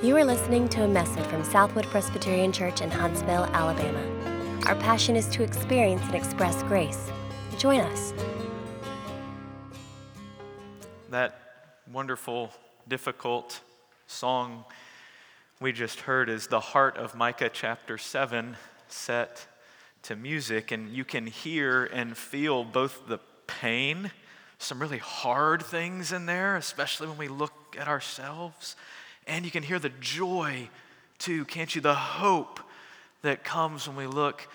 You are listening to a message from Southwood Presbyterian Church in Huntsville, Alabama. Our passion is to experience and express grace. Join us. That wonderful, difficult song we just heard is the heart of Micah chapter 7 set to music. And you can hear and feel both the pain, some really hard things in there, especially when we look at ourselves and you can hear the joy too, can't you? The hope that comes when we look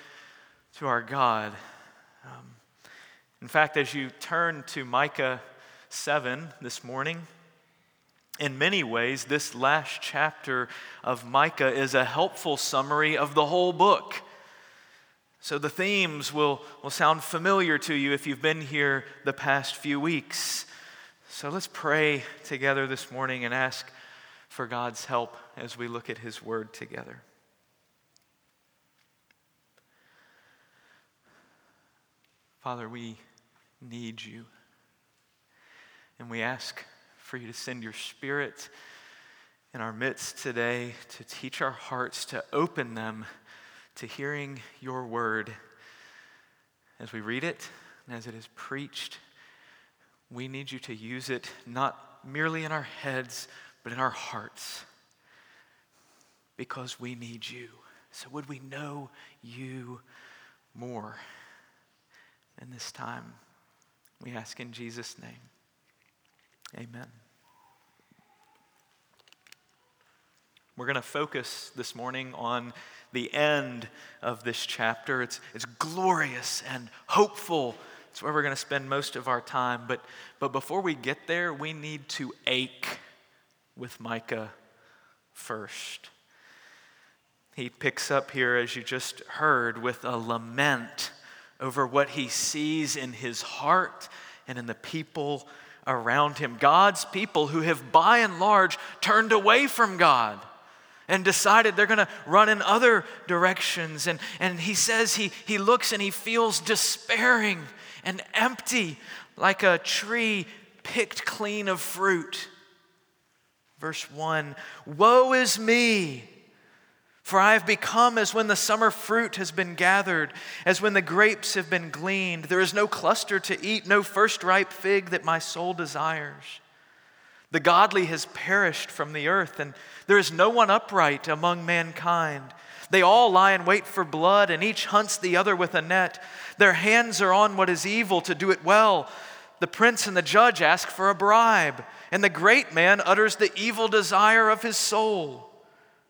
to our God. Um, in fact, as you turn to Micah 7 this morning, in many ways, this last chapter of Micah is a helpful summary of the whole book. So the themes will, will sound familiar to you if you've been here the past few weeks. So let's pray together this morning and ask for God's help as we look at His Word together. Father, we need you. And we ask for you to send your Spirit in our midst today to teach our hearts, to open them to hearing your word. As we read it and as it is preached, we need you to use it not merely in our heads, but in our hearts because we need you. So, would we know you more? in this time, we ask in Jesus' name. Amen. We're going to focus this morning on the end of this chapter. It's, it's glorious and hopeful. It's where we're going to spend most of our time. But, but before we get there, we need to ache with Micah first. He picks up here, as you just heard, with a lament over what he sees in his heart and in the people around him. God's people who have by and large turned away from God and decided they're going to run in other directions. And, and he says he, he looks and he feels despairing and empty like a tree picked clean of fruit. Verse 1 Woe is me! For I have become as when the summer fruit has been gathered, as when the grapes have been gleaned. There is no cluster to eat, no first ripe fig that my soul desires. The godly has perished from the earth, and there is no one upright among mankind. They all lie in wait for blood, and each hunts the other with a net. Their hands are on what is evil to do it well. The prince and the judge ask for a bribe and the great man utters the evil desire of his soul.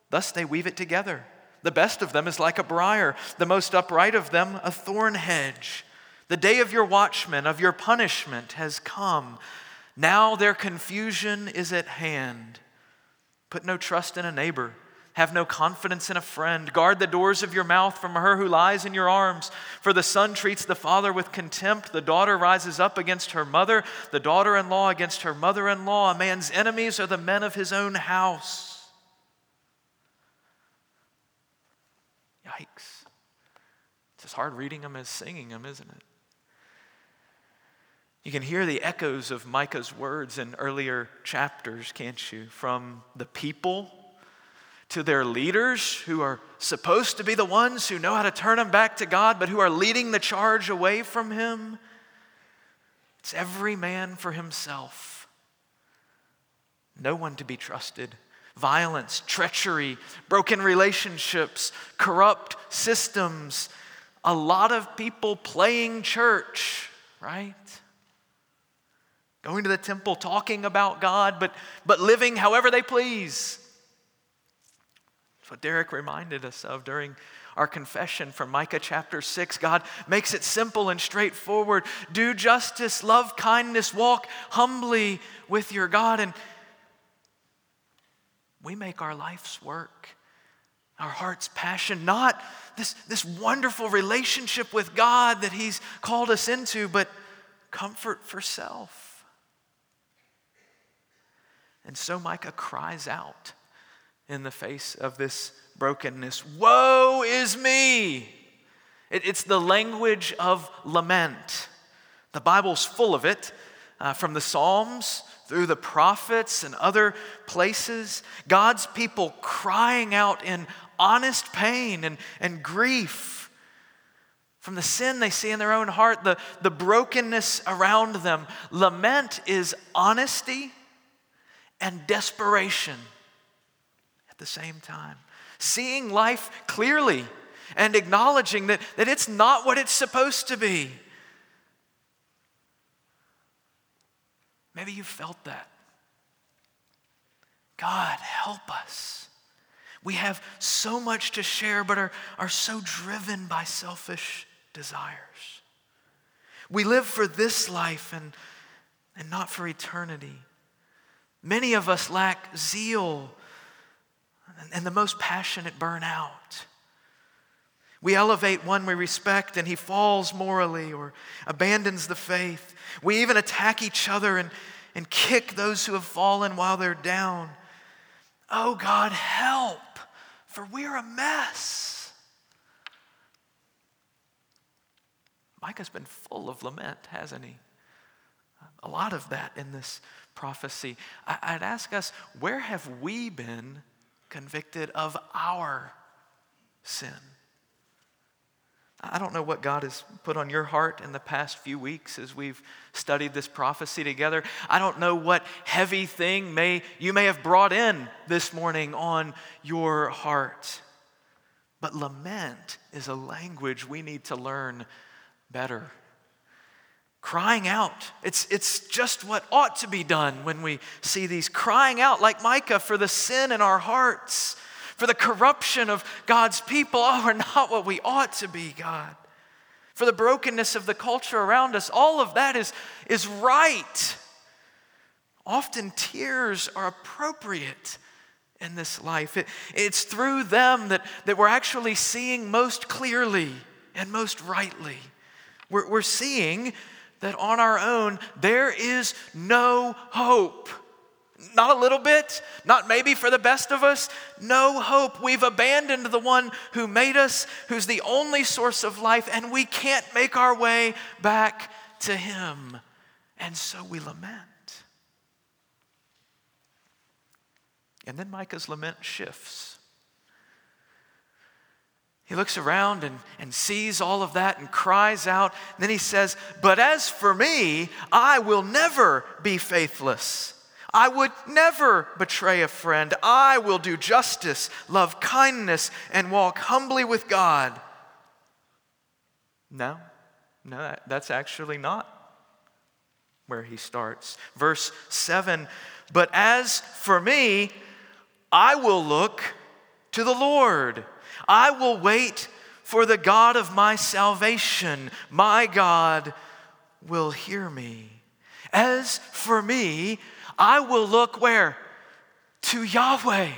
Thus they weave it together. The best of them is like a briar, the most upright of them a thorn hedge. The day of your watchmen, of your punishment, has come. Now their confusion is at hand. Put no trust in a neighbor have no confidence in a friend. Guard the doors of your mouth from her who lies in your arms. For the son treats the father with contempt. The daughter rises up against her mother, the daughter in law against her mother in law. A man's enemies are the men of his own house. Yikes. It's as hard reading them as singing them, isn't it? You can hear the echoes of Micah's words in earlier chapters, can't you? From the people to their leaders who are supposed to be the ones who know how to turn them back to God, but who are leading the charge away from Him. It's every man for himself. No one to be trusted. Violence, treachery, broken relationships, corrupt systems. A lot of people playing church, right? Going to the temple, talking about God, but, but living however they please. What Derek reminded us of during our confession from Micah chapter 6. God makes it simple and straightforward. Do justice, love kindness, walk humbly with your God. And we make our life's work, our heart's passion, not this, this wonderful relationship with God that He's called us into, but comfort for self. And so Micah cries out in the face of this brokenness. Woe is me! It, it's the language of lament. The Bible's full of it, uh, from the Psalms through the prophets and other places, God's people crying out in honest pain and, and grief from the sin they see in their own heart, the, the brokenness around them. Lament is honesty and desperation at the same time. Seeing life clearly and acknowledging that, that it's not what it's supposed to be. Maybe you felt that. God, help us. We have so much to share, but are, are so driven by selfish desires. We live for this life and, and not for eternity. Many of us lack zeal and, the most passionate burnout. We elevate one we respect and he falls morally or abandons the faith. We even attack each other and, and kick those who have fallen while they're down. Oh God, help, for we're a mess. Micah's been full of lament, hasn't he? A lot of that in this prophecy. I'd ask us, where have we been convicted of our sin? I don't know what God has put on your heart in the past few weeks as we've studied this prophecy together. I don't know what heavy thing may you may have brought in this morning on your heart. But lament is a language we need to learn better. Crying out, it's, it's just what ought to be done when we see these. Crying out, like Micah, for the sin in our hearts for the corruption of God's people. Oh, we're not what we ought to be, God. For the brokenness of the culture around us. All of that is, is right. Often tears are appropriate in this life. It, it's through them that, that we're actually seeing most clearly and most rightly. We're, we're seeing that on our own, there is no hope. Not a little bit, not maybe for the best of us. No hope. We've abandoned the one who made us, who's the only source of life, and we can't make our way back to him. And so we lament. And then Micah's lament shifts. He looks around and, and sees all of that and cries out. And then he says, But as for me, I will never be faithless. I would never betray a friend. I will do justice, love kindness, and walk humbly with God. No, no, that's actually not where he starts. Verse 7 But as for me, I will look to the Lord. I will wait for the God of my salvation. My God will hear me. As for me, I will look where? To Yahweh.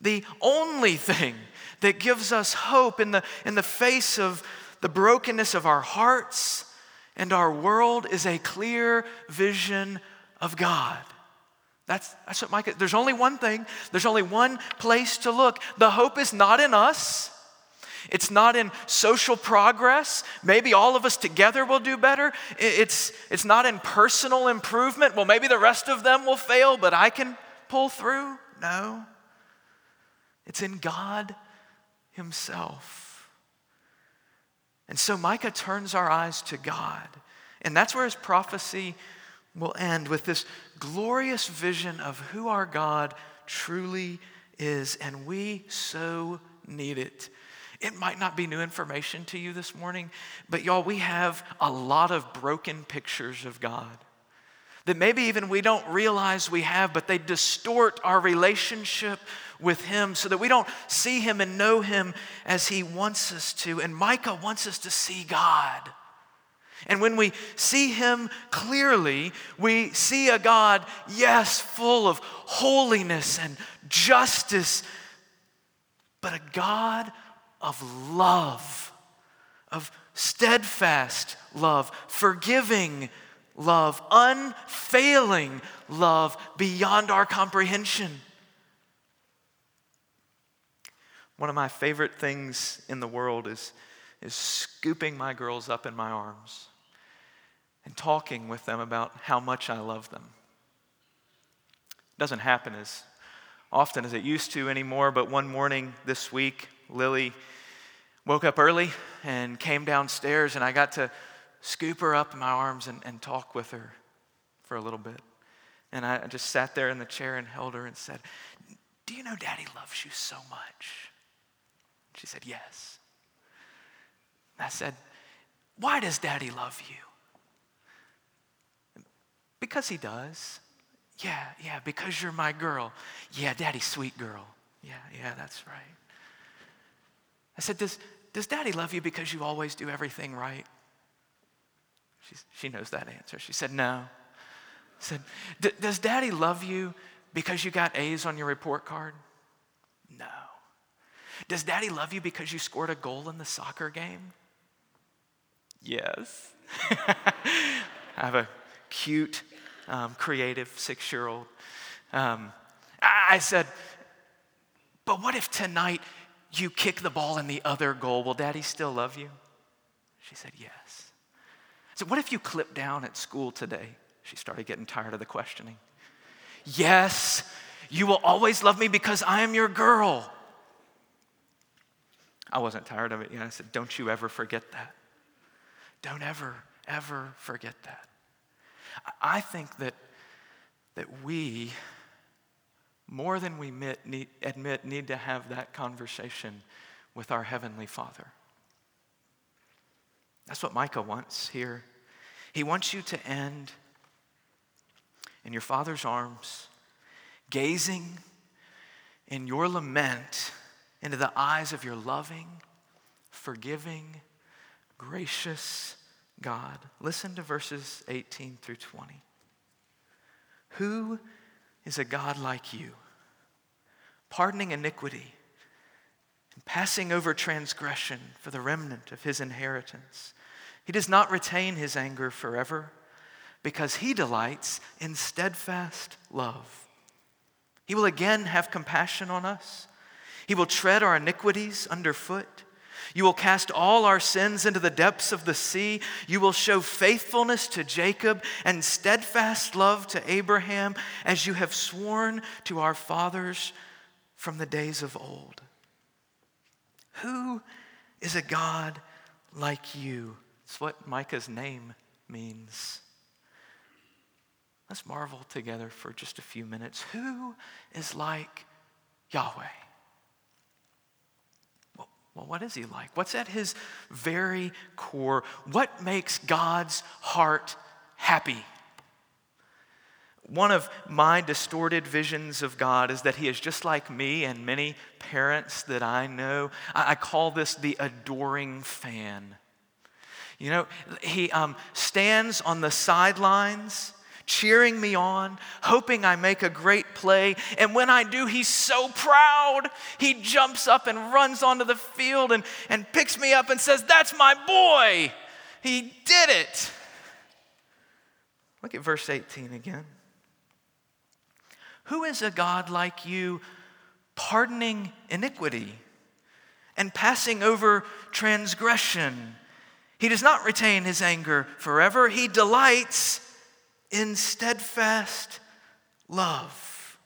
The only thing that gives us hope in the, in the face of the brokenness of our hearts and our world is a clear vision of God. That's, that's what Micah, there's only one thing, there's only one place to look. The hope is not in us. It's not in social progress. Maybe all of us together will do better. It's, it's not in personal improvement. Well, maybe the rest of them will fail, but I can pull through. No. It's in God Himself. And so Micah turns our eyes to God. And that's where his prophecy will end with this glorious vision of who our God truly is. And we so need it. It might not be new information to you this morning, but y'all, we have a lot of broken pictures of God that maybe even we don't realize we have, but they distort our relationship with Him so that we don't see Him and know Him as He wants us to. And Micah wants us to see God. And when we see Him clearly, we see a God, yes, full of holiness and justice, but a God of love, of steadfast love, forgiving love, unfailing love beyond our comprehension. One of my favorite things in the world is, is scooping my girls up in my arms and talking with them about how much I love them. It doesn't happen as often as it used to anymore, but one morning this week, Lily woke up early and came downstairs, and I got to scoop her up in my arms and, and talk with her for a little bit. And I just sat there in the chair and held her and said, Do you know daddy loves you so much? She said, Yes. I said, Why does daddy love you? Because he does. Yeah, yeah, because you're my girl. Yeah, daddy, sweet girl. Yeah, yeah, that's right. I said, Does, does daddy love you because you always do everything right? She's, she knows that answer. She said, No. I said, Does daddy love you because you got A's on your report card? No. Does daddy love you because you scored a goal in the soccer game? Yes. I have a cute, um, creative six year old. Um, I said, But what if tonight you kick the ball in the other goal? Will daddy still love you? She said, Yes. I said, What if you clip down at school today? She started getting tired of the questioning. Yes, you will always love me because I am your girl. I wasn't tired of it yet. I said, Don't you ever forget that. Don't ever, ever forget that. I think that, that we, more than we admit need, admit, need to have that conversation with our Heavenly Father. That's what Micah wants here. He wants you to end in your Father's arms, gazing in your lament into the eyes of your loving, forgiving, gracious God. Listen to verses 18 through 20. Who is a God like you, pardoning iniquity and passing over transgression for the remnant of his inheritance? He does not retain his anger forever because he delights in steadfast love. He will again have compassion on us. He will tread our iniquities underfoot. You will cast all our sins into the depths of the sea. You will show faithfulness to Jacob and steadfast love to Abraham, as you have sworn to our fathers from the days of old. Who is a God like you? It's what Micah's name means. Let's marvel together for just a few minutes. Who is like Yahweh? Well, what is he like? What's at his very core? What makes God's heart happy? One of my distorted visions of God is that he is just like me and many parents that I know. I, call this the adoring fan. You know, he um, stands on the sidelines cheering me on, hoping I make a great play. And when I do, he's so proud. He jumps up and runs onto the field and, and picks me up and says, That's my boy. He did it. Look at verse 18 again. Who is a God like you, pardoning iniquity and passing over transgression? He does not retain his anger forever. He delights in steadfast love.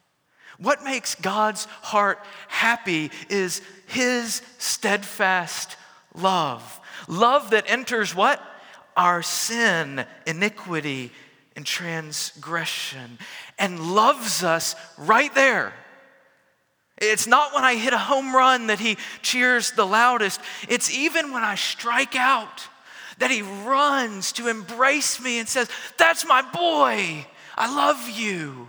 What makes God's heart happy is his steadfast love. Love that enters what? Our sin, iniquity, and transgression, and loves us right there. It's not when I hit a home run that he cheers the loudest. It's even when I strike out that he runs to embrace me and says, That's my boy. I love you.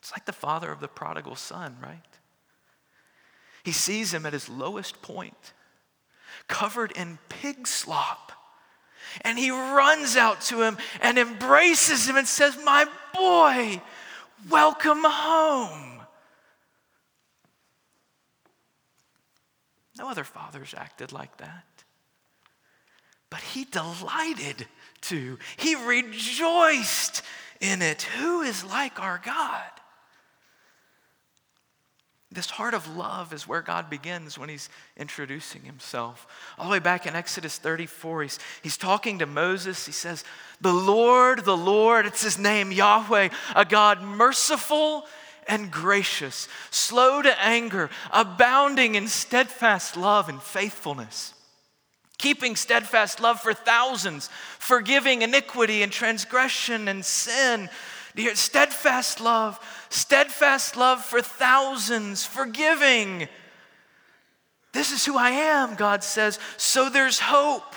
It's like the father of the prodigal son, right? He sees him at his lowest point, covered in pig slop. And he runs out to him and embraces him and says, My boy, welcome home. No other fathers acted like that but he delighted to. He rejoiced in it. Who is like our God? this heart of love is where God begins when he's introducing himself. All the way back in Exodus 34, he's, he's talking to Moses. He says, The Lord, the Lord, it's his name, Yahweh, a God merciful and gracious, slow to anger, abounding in steadfast love and faithfulness, keeping steadfast love for thousands, forgiving iniquity and transgression and sin steadfast love, steadfast love for thousands, forgiving. This is who I am, God says. So there's hope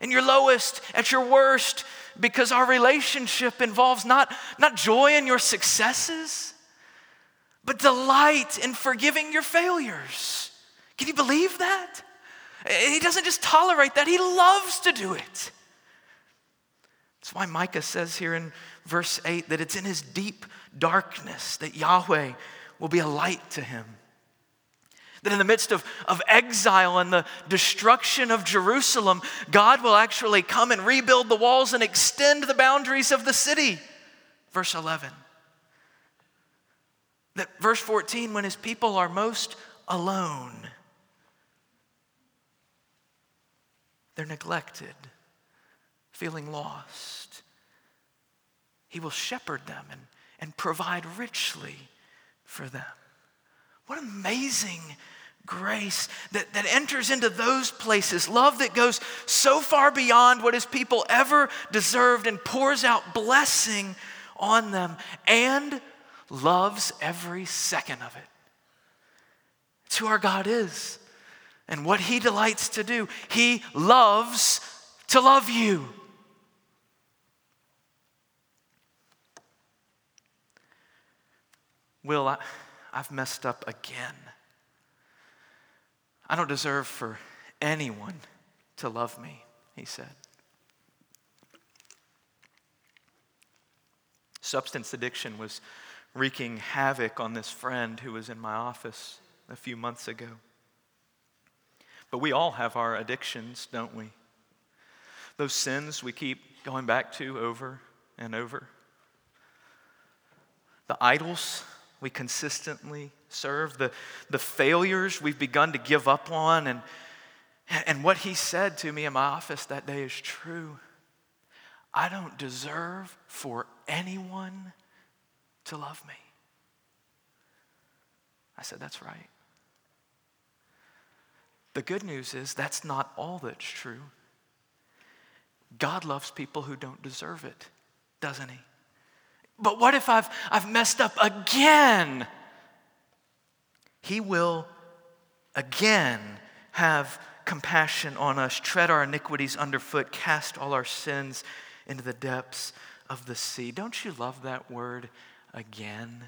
in your lowest, at your worst, because our relationship involves not, not joy in your successes, but delight in forgiving your failures. Can you believe that? He doesn't just tolerate that, he loves to do it. That's why Micah says here in verse 8 that it's in his deep darkness that Yahweh will be a light to him. That in the midst of, of exile and the destruction of Jerusalem, God will actually come and rebuild the walls and extend the boundaries of the city. Verse 11. That verse 14, when his people are most alone, they're neglected, feeling lost. He will shepherd them and, and provide richly for them. What amazing grace that, that enters into those places. Love that goes so far beyond what his people ever deserved and pours out blessing on them and loves every second of it. It's who our God is and what he delights to do. He loves to love you. Will, I, I've messed up again. I don't deserve for anyone to love me, he said. Substance addiction was wreaking havoc on this friend who was in my office a few months ago. But we all have our addictions, don't we? Those sins we keep going back to over and over. The idols we consistently serve, the, the failures we've begun to give up on. And, and what he said to me in my office that day is true. I don't deserve for anyone to love me. I said, That's right. The good news is that's not all that's true. God loves people who don't deserve it, doesn't he? But what if I've, I've messed up again? He will again have compassion on us, tread our iniquities underfoot, cast all our sins into the depths of the sea. Don't you love that word again?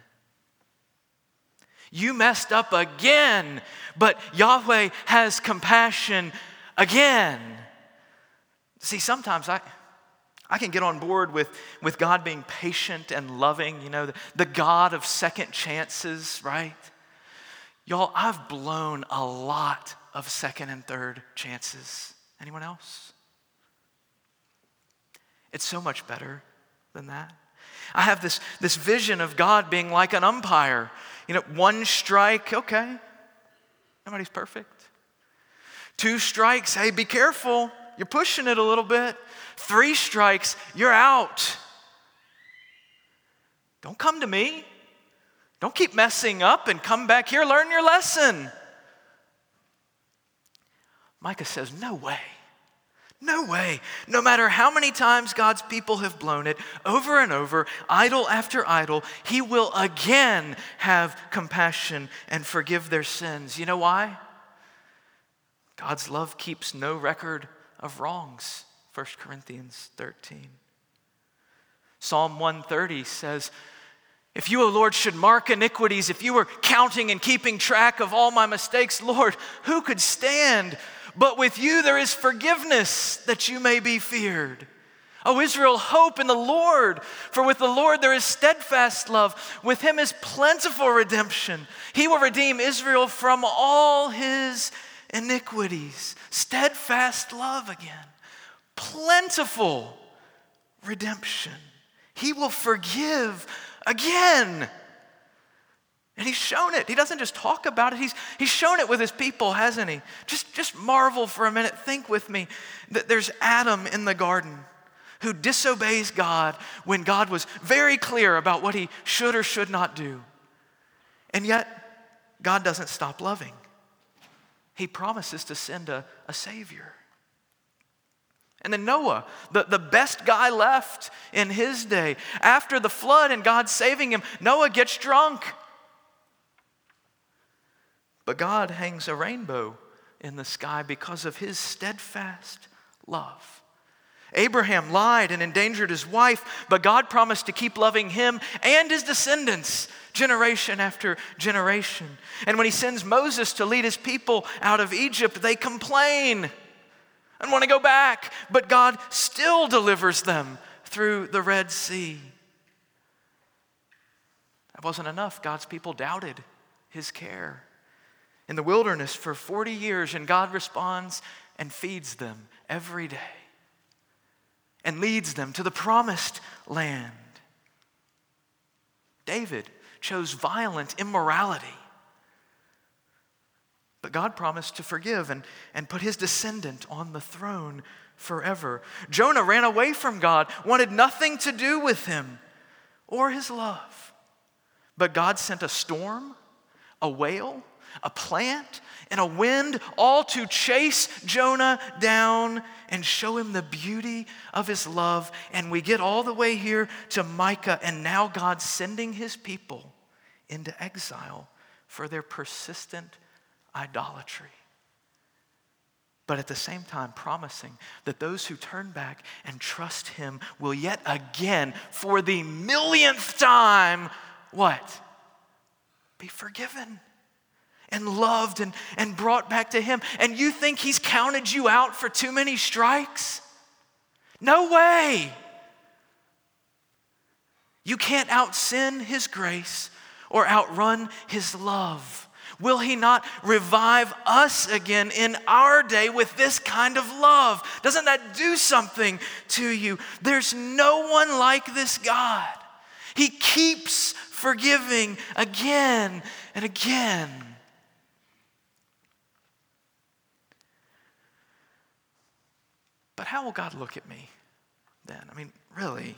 You messed up again, but Yahweh has compassion again. See, sometimes I. I can get on board with, with God being patient and loving, you know, the, the God of second chances, right? Y'all, I've blown a lot of second and third chances. Anyone else? It's so much better than that. I have this, this vision of God being like an umpire. You know, one strike, okay, nobody's perfect. Two strikes, hey, be careful, you're pushing it a little bit. Three strikes, you're out. Don't come to me. Don't keep messing up and come back here, learn your lesson. Micah says, No way. No way. No matter how many times God's people have blown it over and over, idol after idol, He will again have compassion and forgive their sins. You know why? God's love keeps no record of wrongs. 1 Corinthians 13. Psalm 130 says, If you, O Lord, should mark iniquities, if you were counting and keeping track of all my mistakes, Lord, who could stand? But with you there is forgiveness that you may be feared. O Israel, hope in the Lord, for with the Lord there is steadfast love. With him is plentiful redemption. He will redeem Israel from all his iniquities. Steadfast love again plentiful redemption. He will forgive again. And he's shown it. He doesn't just talk about it, he's, he's shown it with his people, hasn't he? Just, just marvel for a minute. Think with me that there's Adam in the garden who disobeys God when God was very clear about what he should or should not do. And yet, God doesn't stop loving. He promises to send a, a Savior. And then Noah, the, the best guy left in his day. After the flood and God saving him, Noah gets drunk. But God hangs a rainbow in the sky because of his steadfast love. Abraham lied and endangered his wife, but God promised to keep loving him and his descendants generation after generation. And when he sends Moses to lead his people out of Egypt, they complain and want to go back, but God still delivers them through the Red Sea. That wasn't enough. God's people doubted his care in the wilderness for 40 years, and God responds and feeds them every day and leads them to the promised land. David chose violent immorality. But God promised to forgive and, and put his descendant on the throne forever. Jonah ran away from God, wanted nothing to do with him or his love. But God sent a storm, a whale, a plant, and a wind, all to chase Jonah down and show him the beauty of his love. And we get all the way here to Micah, and now God's sending his people into exile for their persistent idolatry. But at the same time, promising that those who turn back and trust him will yet again, for the millionth time, what? Be forgiven and loved and, and brought back to Him. And you think He's counted you out for too many strikes? No way. You can't out sin His grace or outrun His love. Will He not revive us again in our day with this kind of love? Doesn't that do something to you? There's no one like this God. He keeps forgiving again and again. But how will God look at me then? I mean, really?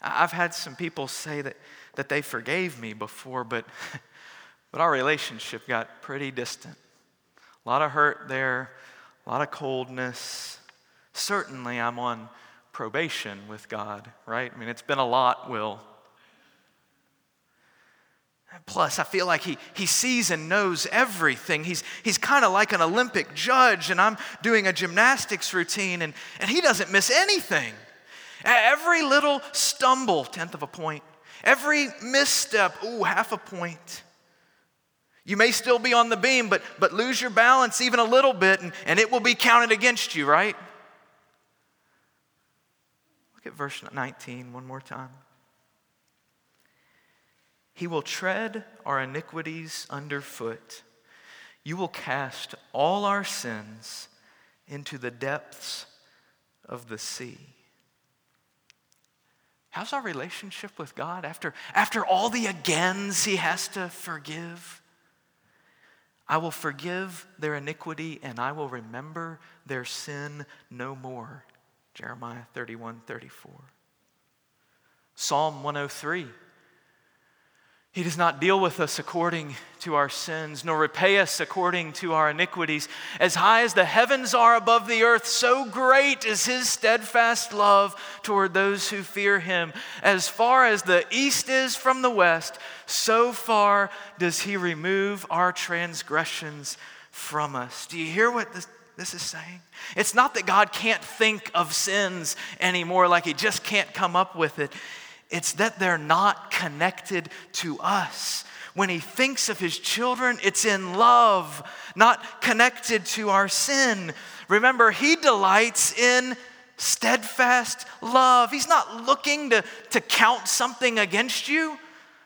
I've had some people say that, that they forgave me before, but, but our relationship got pretty distant. A lot of hurt there, a lot of coldness. Certainly, I'm on probation with God, right? I mean, it's been a lot, Will. Plus, I feel like he, he sees and knows everything. He's, he's kind of like an Olympic judge, and I'm doing a gymnastics routine, and, and he doesn't miss anything. Every little stumble, tenth of a point. Every misstep, ooh, half a point. You may still be on the beam, but, but lose your balance even a little bit, and, and it will be counted against you, right? Look at verse 19 one more time. He will tread our iniquities underfoot. You will cast all our sins into the depths of the sea. How's our relationship with God after, after all the agains He has to forgive? I will forgive their iniquity and I will remember their sin no more. Jeremiah 31 34. Psalm 103 he does not deal with us according to our sins, nor repay us according to our iniquities. As high as the heavens are above the earth, so great is his steadfast love toward those who fear him. As far as the east is from the west, so far does he remove our transgressions from us. Do you hear what this, this is saying? It's not that God can't think of sins anymore, like he just can't come up with it. It's that they're not connected to us. When he thinks of his children, it's in love, not connected to our sin. Remember, he delights in steadfast love. He's not looking to, to count something against you.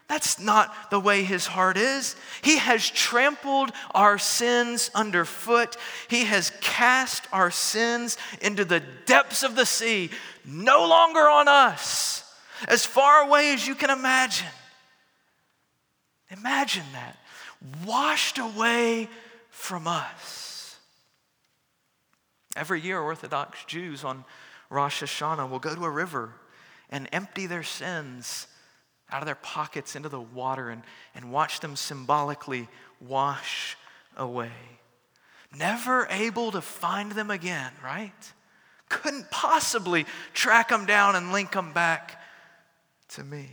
That's not the way his heart is. He has trampled our sins underfoot. He has cast our sins into the depths of the sea, no longer on us as far away as you can imagine. Imagine that. Washed away from us. Every year, Orthodox Jews on Rosh Hashanah will go to a river and empty their sins out of their pockets into the water and, and watch them symbolically wash away. Never able to find them again, right? Couldn't possibly track them down and link them back to me.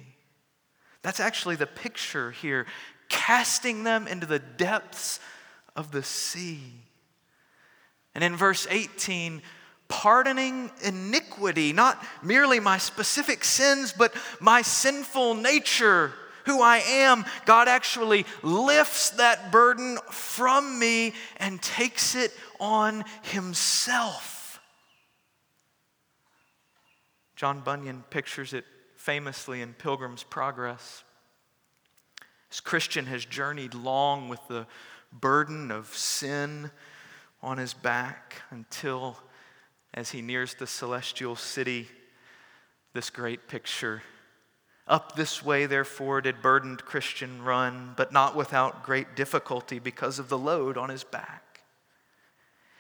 That's actually the picture here, casting them into the depths of the sea. And in verse 18, pardoning iniquity, not merely my specific sins, but my sinful nature, who I am. God actually lifts that burden from me and takes it on himself. John Bunyan pictures it famously in Pilgrim's Progress. This Christian has journeyed long with the burden of sin on his back until as he nears the celestial city, this great picture. Up this way, therefore, did burdened Christian run, but not without great difficulty because of the load on his back.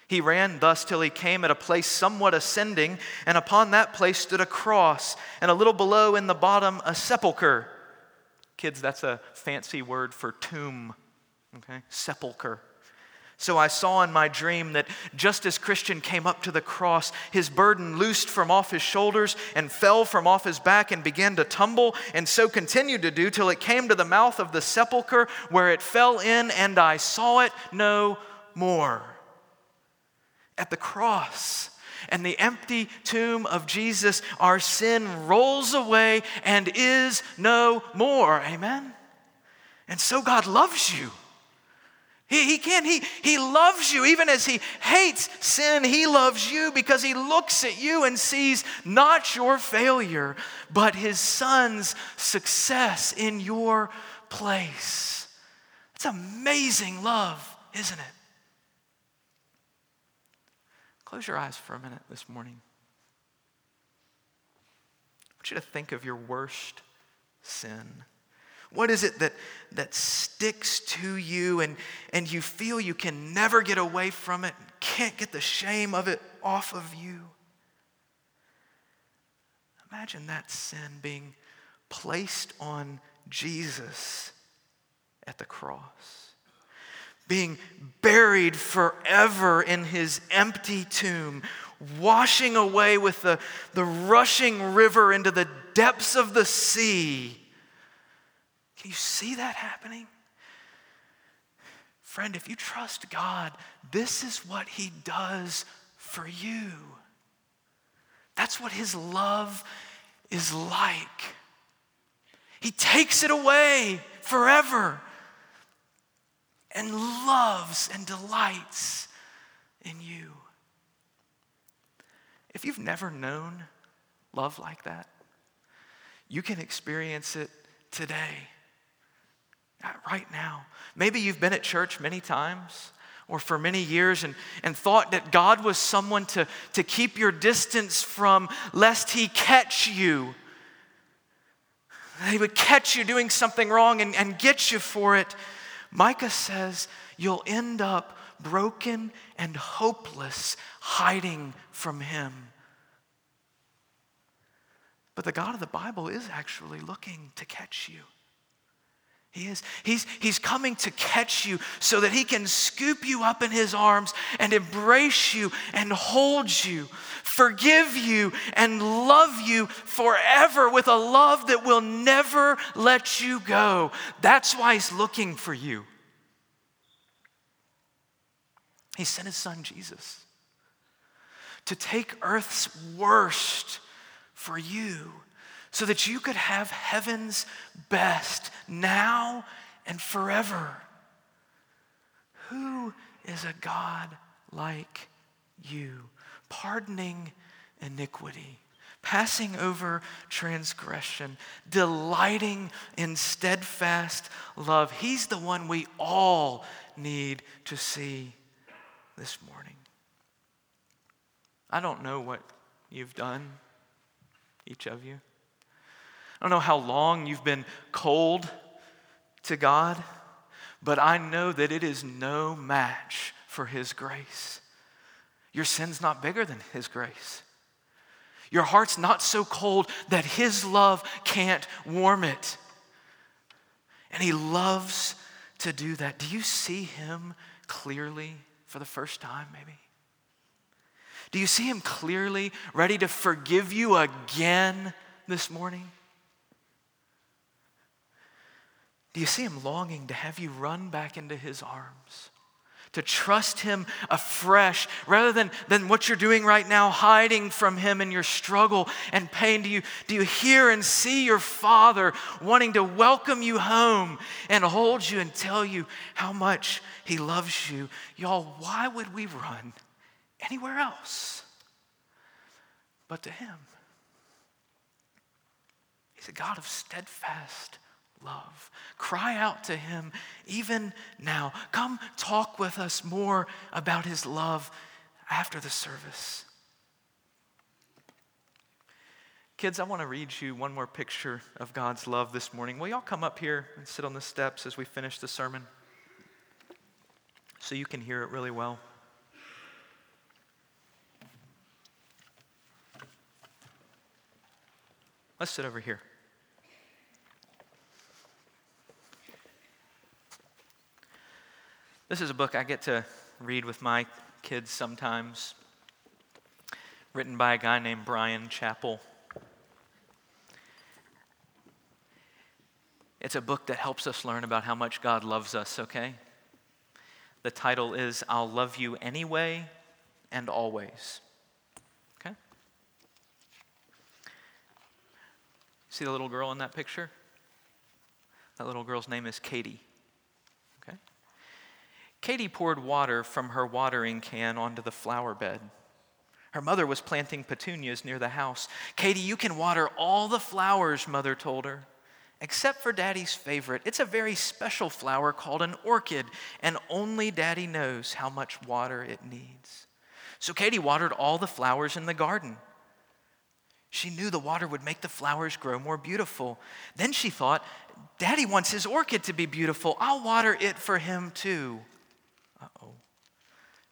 He ran thus till he came at a place somewhat ascending, and upon that place stood a cross, and a little below in the bottom a sepulchre. Kids, that's a fancy word for tomb, okay? Sepulchre. So I saw in my dream that just as Christian came up to the cross, his burden loosed from off his shoulders and fell from off his back and began to tumble, and so continued to do till it came to the mouth of the sepulchre where it fell in, and I saw it no more. At the cross, and the empty tomb of Jesus, our sin rolls away and is no more. Amen? And so God loves you. He, he can. He, he loves you. Even as he hates sin, he loves you because he looks at you and sees not your failure, but his son's success in your place. It's amazing love, isn't it? Close your eyes for a minute this morning. I want you to think of your worst sin. What is it that, that sticks to you and, and you feel you can never get away from it, can't get the shame of it off of you? Imagine that sin being placed on Jesus at the cross, being buried forever in his empty tomb, washing away with the, the rushing river into the depths of the sea can you see that happening? Friend, if you trust God, this is what He does for you. That's what His love is like. He takes it away forever and loves and delights in you. If you've never known love like that, you can experience it today uh, right now. Maybe you've been at church many times or for many years and, and thought that God was someone to, to keep your distance from lest he catch you. He would catch you doing something wrong and, and get you for it. Micah says you'll end up broken and hopeless, hiding from him. But the God of the Bible is actually looking to catch you. He is. He's, he's coming to catch you so that he can scoop you up in his arms and embrace you and hold you, forgive you and love you forever with a love that will never let you go. That's why he's looking for you. He sent his son Jesus to take earth's worst for you so that you could have heaven's best now and forever. Who is a God like you, pardoning iniquity? passing over transgression, delighting in steadfast love. He's the one we all need to see this morning. I don't know what you've done, each of you. I don't know how long you've been cold to God, but I know that it is no match for His grace. Your sin's not bigger than His grace. Your heart's not so cold that His love can't warm it. And He loves to do that. Do you see Him clearly for the first time, maybe? Do you see Him clearly ready to forgive you again this morning? Do you see Him longing to have you run back into His arms? to trust Him afresh rather than, than what you're doing right now, hiding from Him in your struggle and pain. Do you, do you hear and see your Father wanting to welcome you home and hold you and tell you how much He loves you? Y'all, why would we run anywhere else but to Him? He's a God of steadfast love. Cry out to him even now. Come talk with us more about his love after the service. Kids, I want to read you one more picture of God's love this morning. Will y'all come up here and sit on the steps as we finish the sermon so you can hear it really well? Let's sit over here. This is a book I get to read with my kids sometimes, written by a guy named Bryan Chapell. It's a book that helps us learn about how much God loves us, okay? The title is I'll Love You Anyway and Always. Okay? See the little girl in that picture? That little girl's name is Katie. Katie poured water from her watering can onto the flower bed. Her mother was planting petunias near the house. Katie, you can water all the flowers, mother told her, except for daddy's favorite. It's a very special flower called an orchid, and only daddy knows how much water it needs. So Katie watered all the flowers in the garden. She knew the water would make the flowers grow more beautiful. Then she thought, Daddy wants his orchid to be beautiful. I'll water it for him too.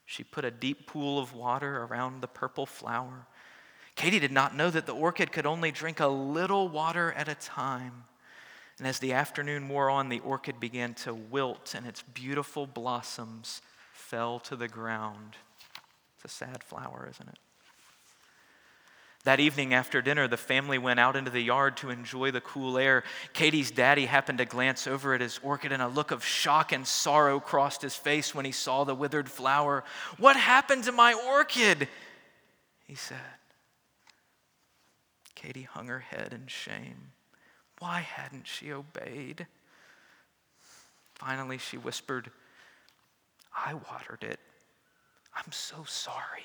She put a deep pool of water around the purple flower. Katie did not know that the orchid could only drink a little water at a time. And as the afternoon wore on, the orchid began to wilt and its beautiful blossoms fell to the ground. It's a sad flower, isn't it? That evening after dinner, the family went out into the yard to enjoy the cool air. Katie's daddy happened to glance over at his orchid, and a look of shock and sorrow crossed his face when he saw the withered flower. What happened to my orchid? He said. Katie hung her head in shame. Why hadn't she obeyed? Finally, she whispered, I watered it. I'm so sorry.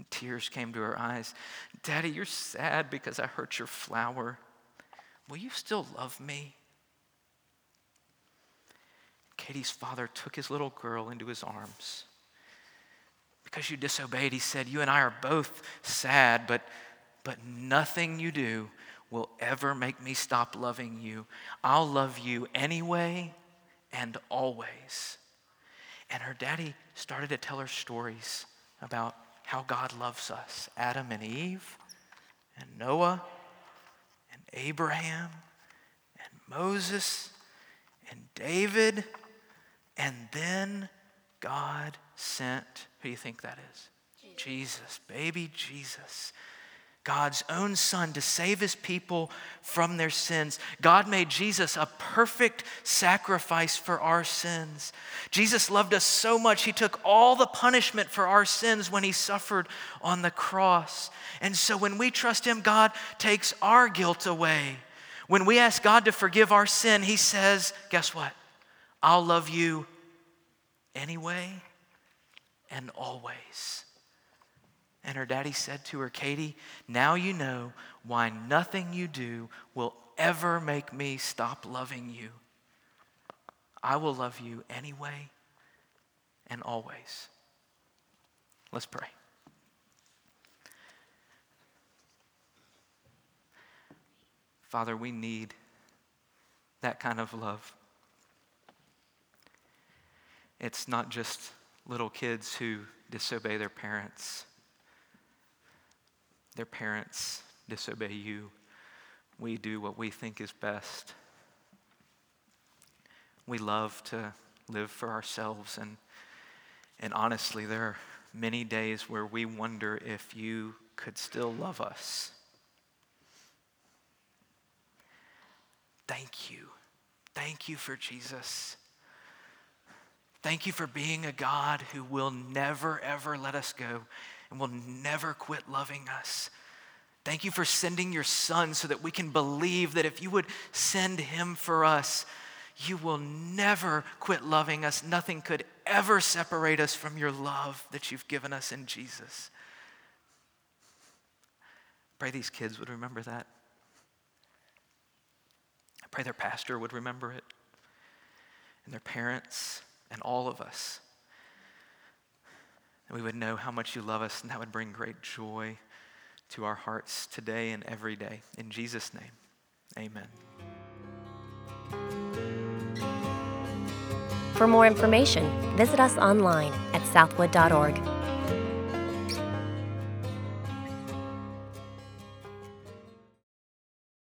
And tears came to her eyes. Daddy, you're sad because I hurt your flower. Will you still love me? Katie's father took his little girl into his arms. Because you disobeyed, he said, You and I are both sad, but, but nothing you do will ever make me stop loving you. I'll love you anyway and always. And her daddy started to tell her stories about how God loves us Adam and Eve, and Noah, and Abraham, and Moses, and David, and then God sent, who do you think that is? Jesus, baby Jesus. God's own son to save his people from their sins. God made Jesus a perfect sacrifice for our sins. Jesus loved us so much, he took all the punishment for our sins when he suffered on the cross. And so when we trust him, God takes our guilt away. When we ask God to forgive our sin, he says, Guess what? I'll love you anyway and always. And her daddy said to her, Katie, now you know why nothing you do will ever make me stop loving you. I will love you anyway and always. Let's pray. Father, we need that kind of love. It's not just little kids who disobey their parents, their parents disobey you. We do what we think is best. We love to live for ourselves, and, and honestly, there are many days where we wonder if you could still love us. Thank you. Thank you for Jesus. Thank you for being a God who will never, ever let us go and will never quit loving us. Thank you for sending your son so that we can believe that if you would send him for us, you will never quit loving us. Nothing could ever separate us from your love that you've given us in Jesus. Pray these kids would remember that. I pray their pastor would remember it, and their parents, and all of us. And we would know how much you love us, and that would bring great joy to our hearts today and every day. In Jesus' name, amen. For more information, visit us online at southwood.org.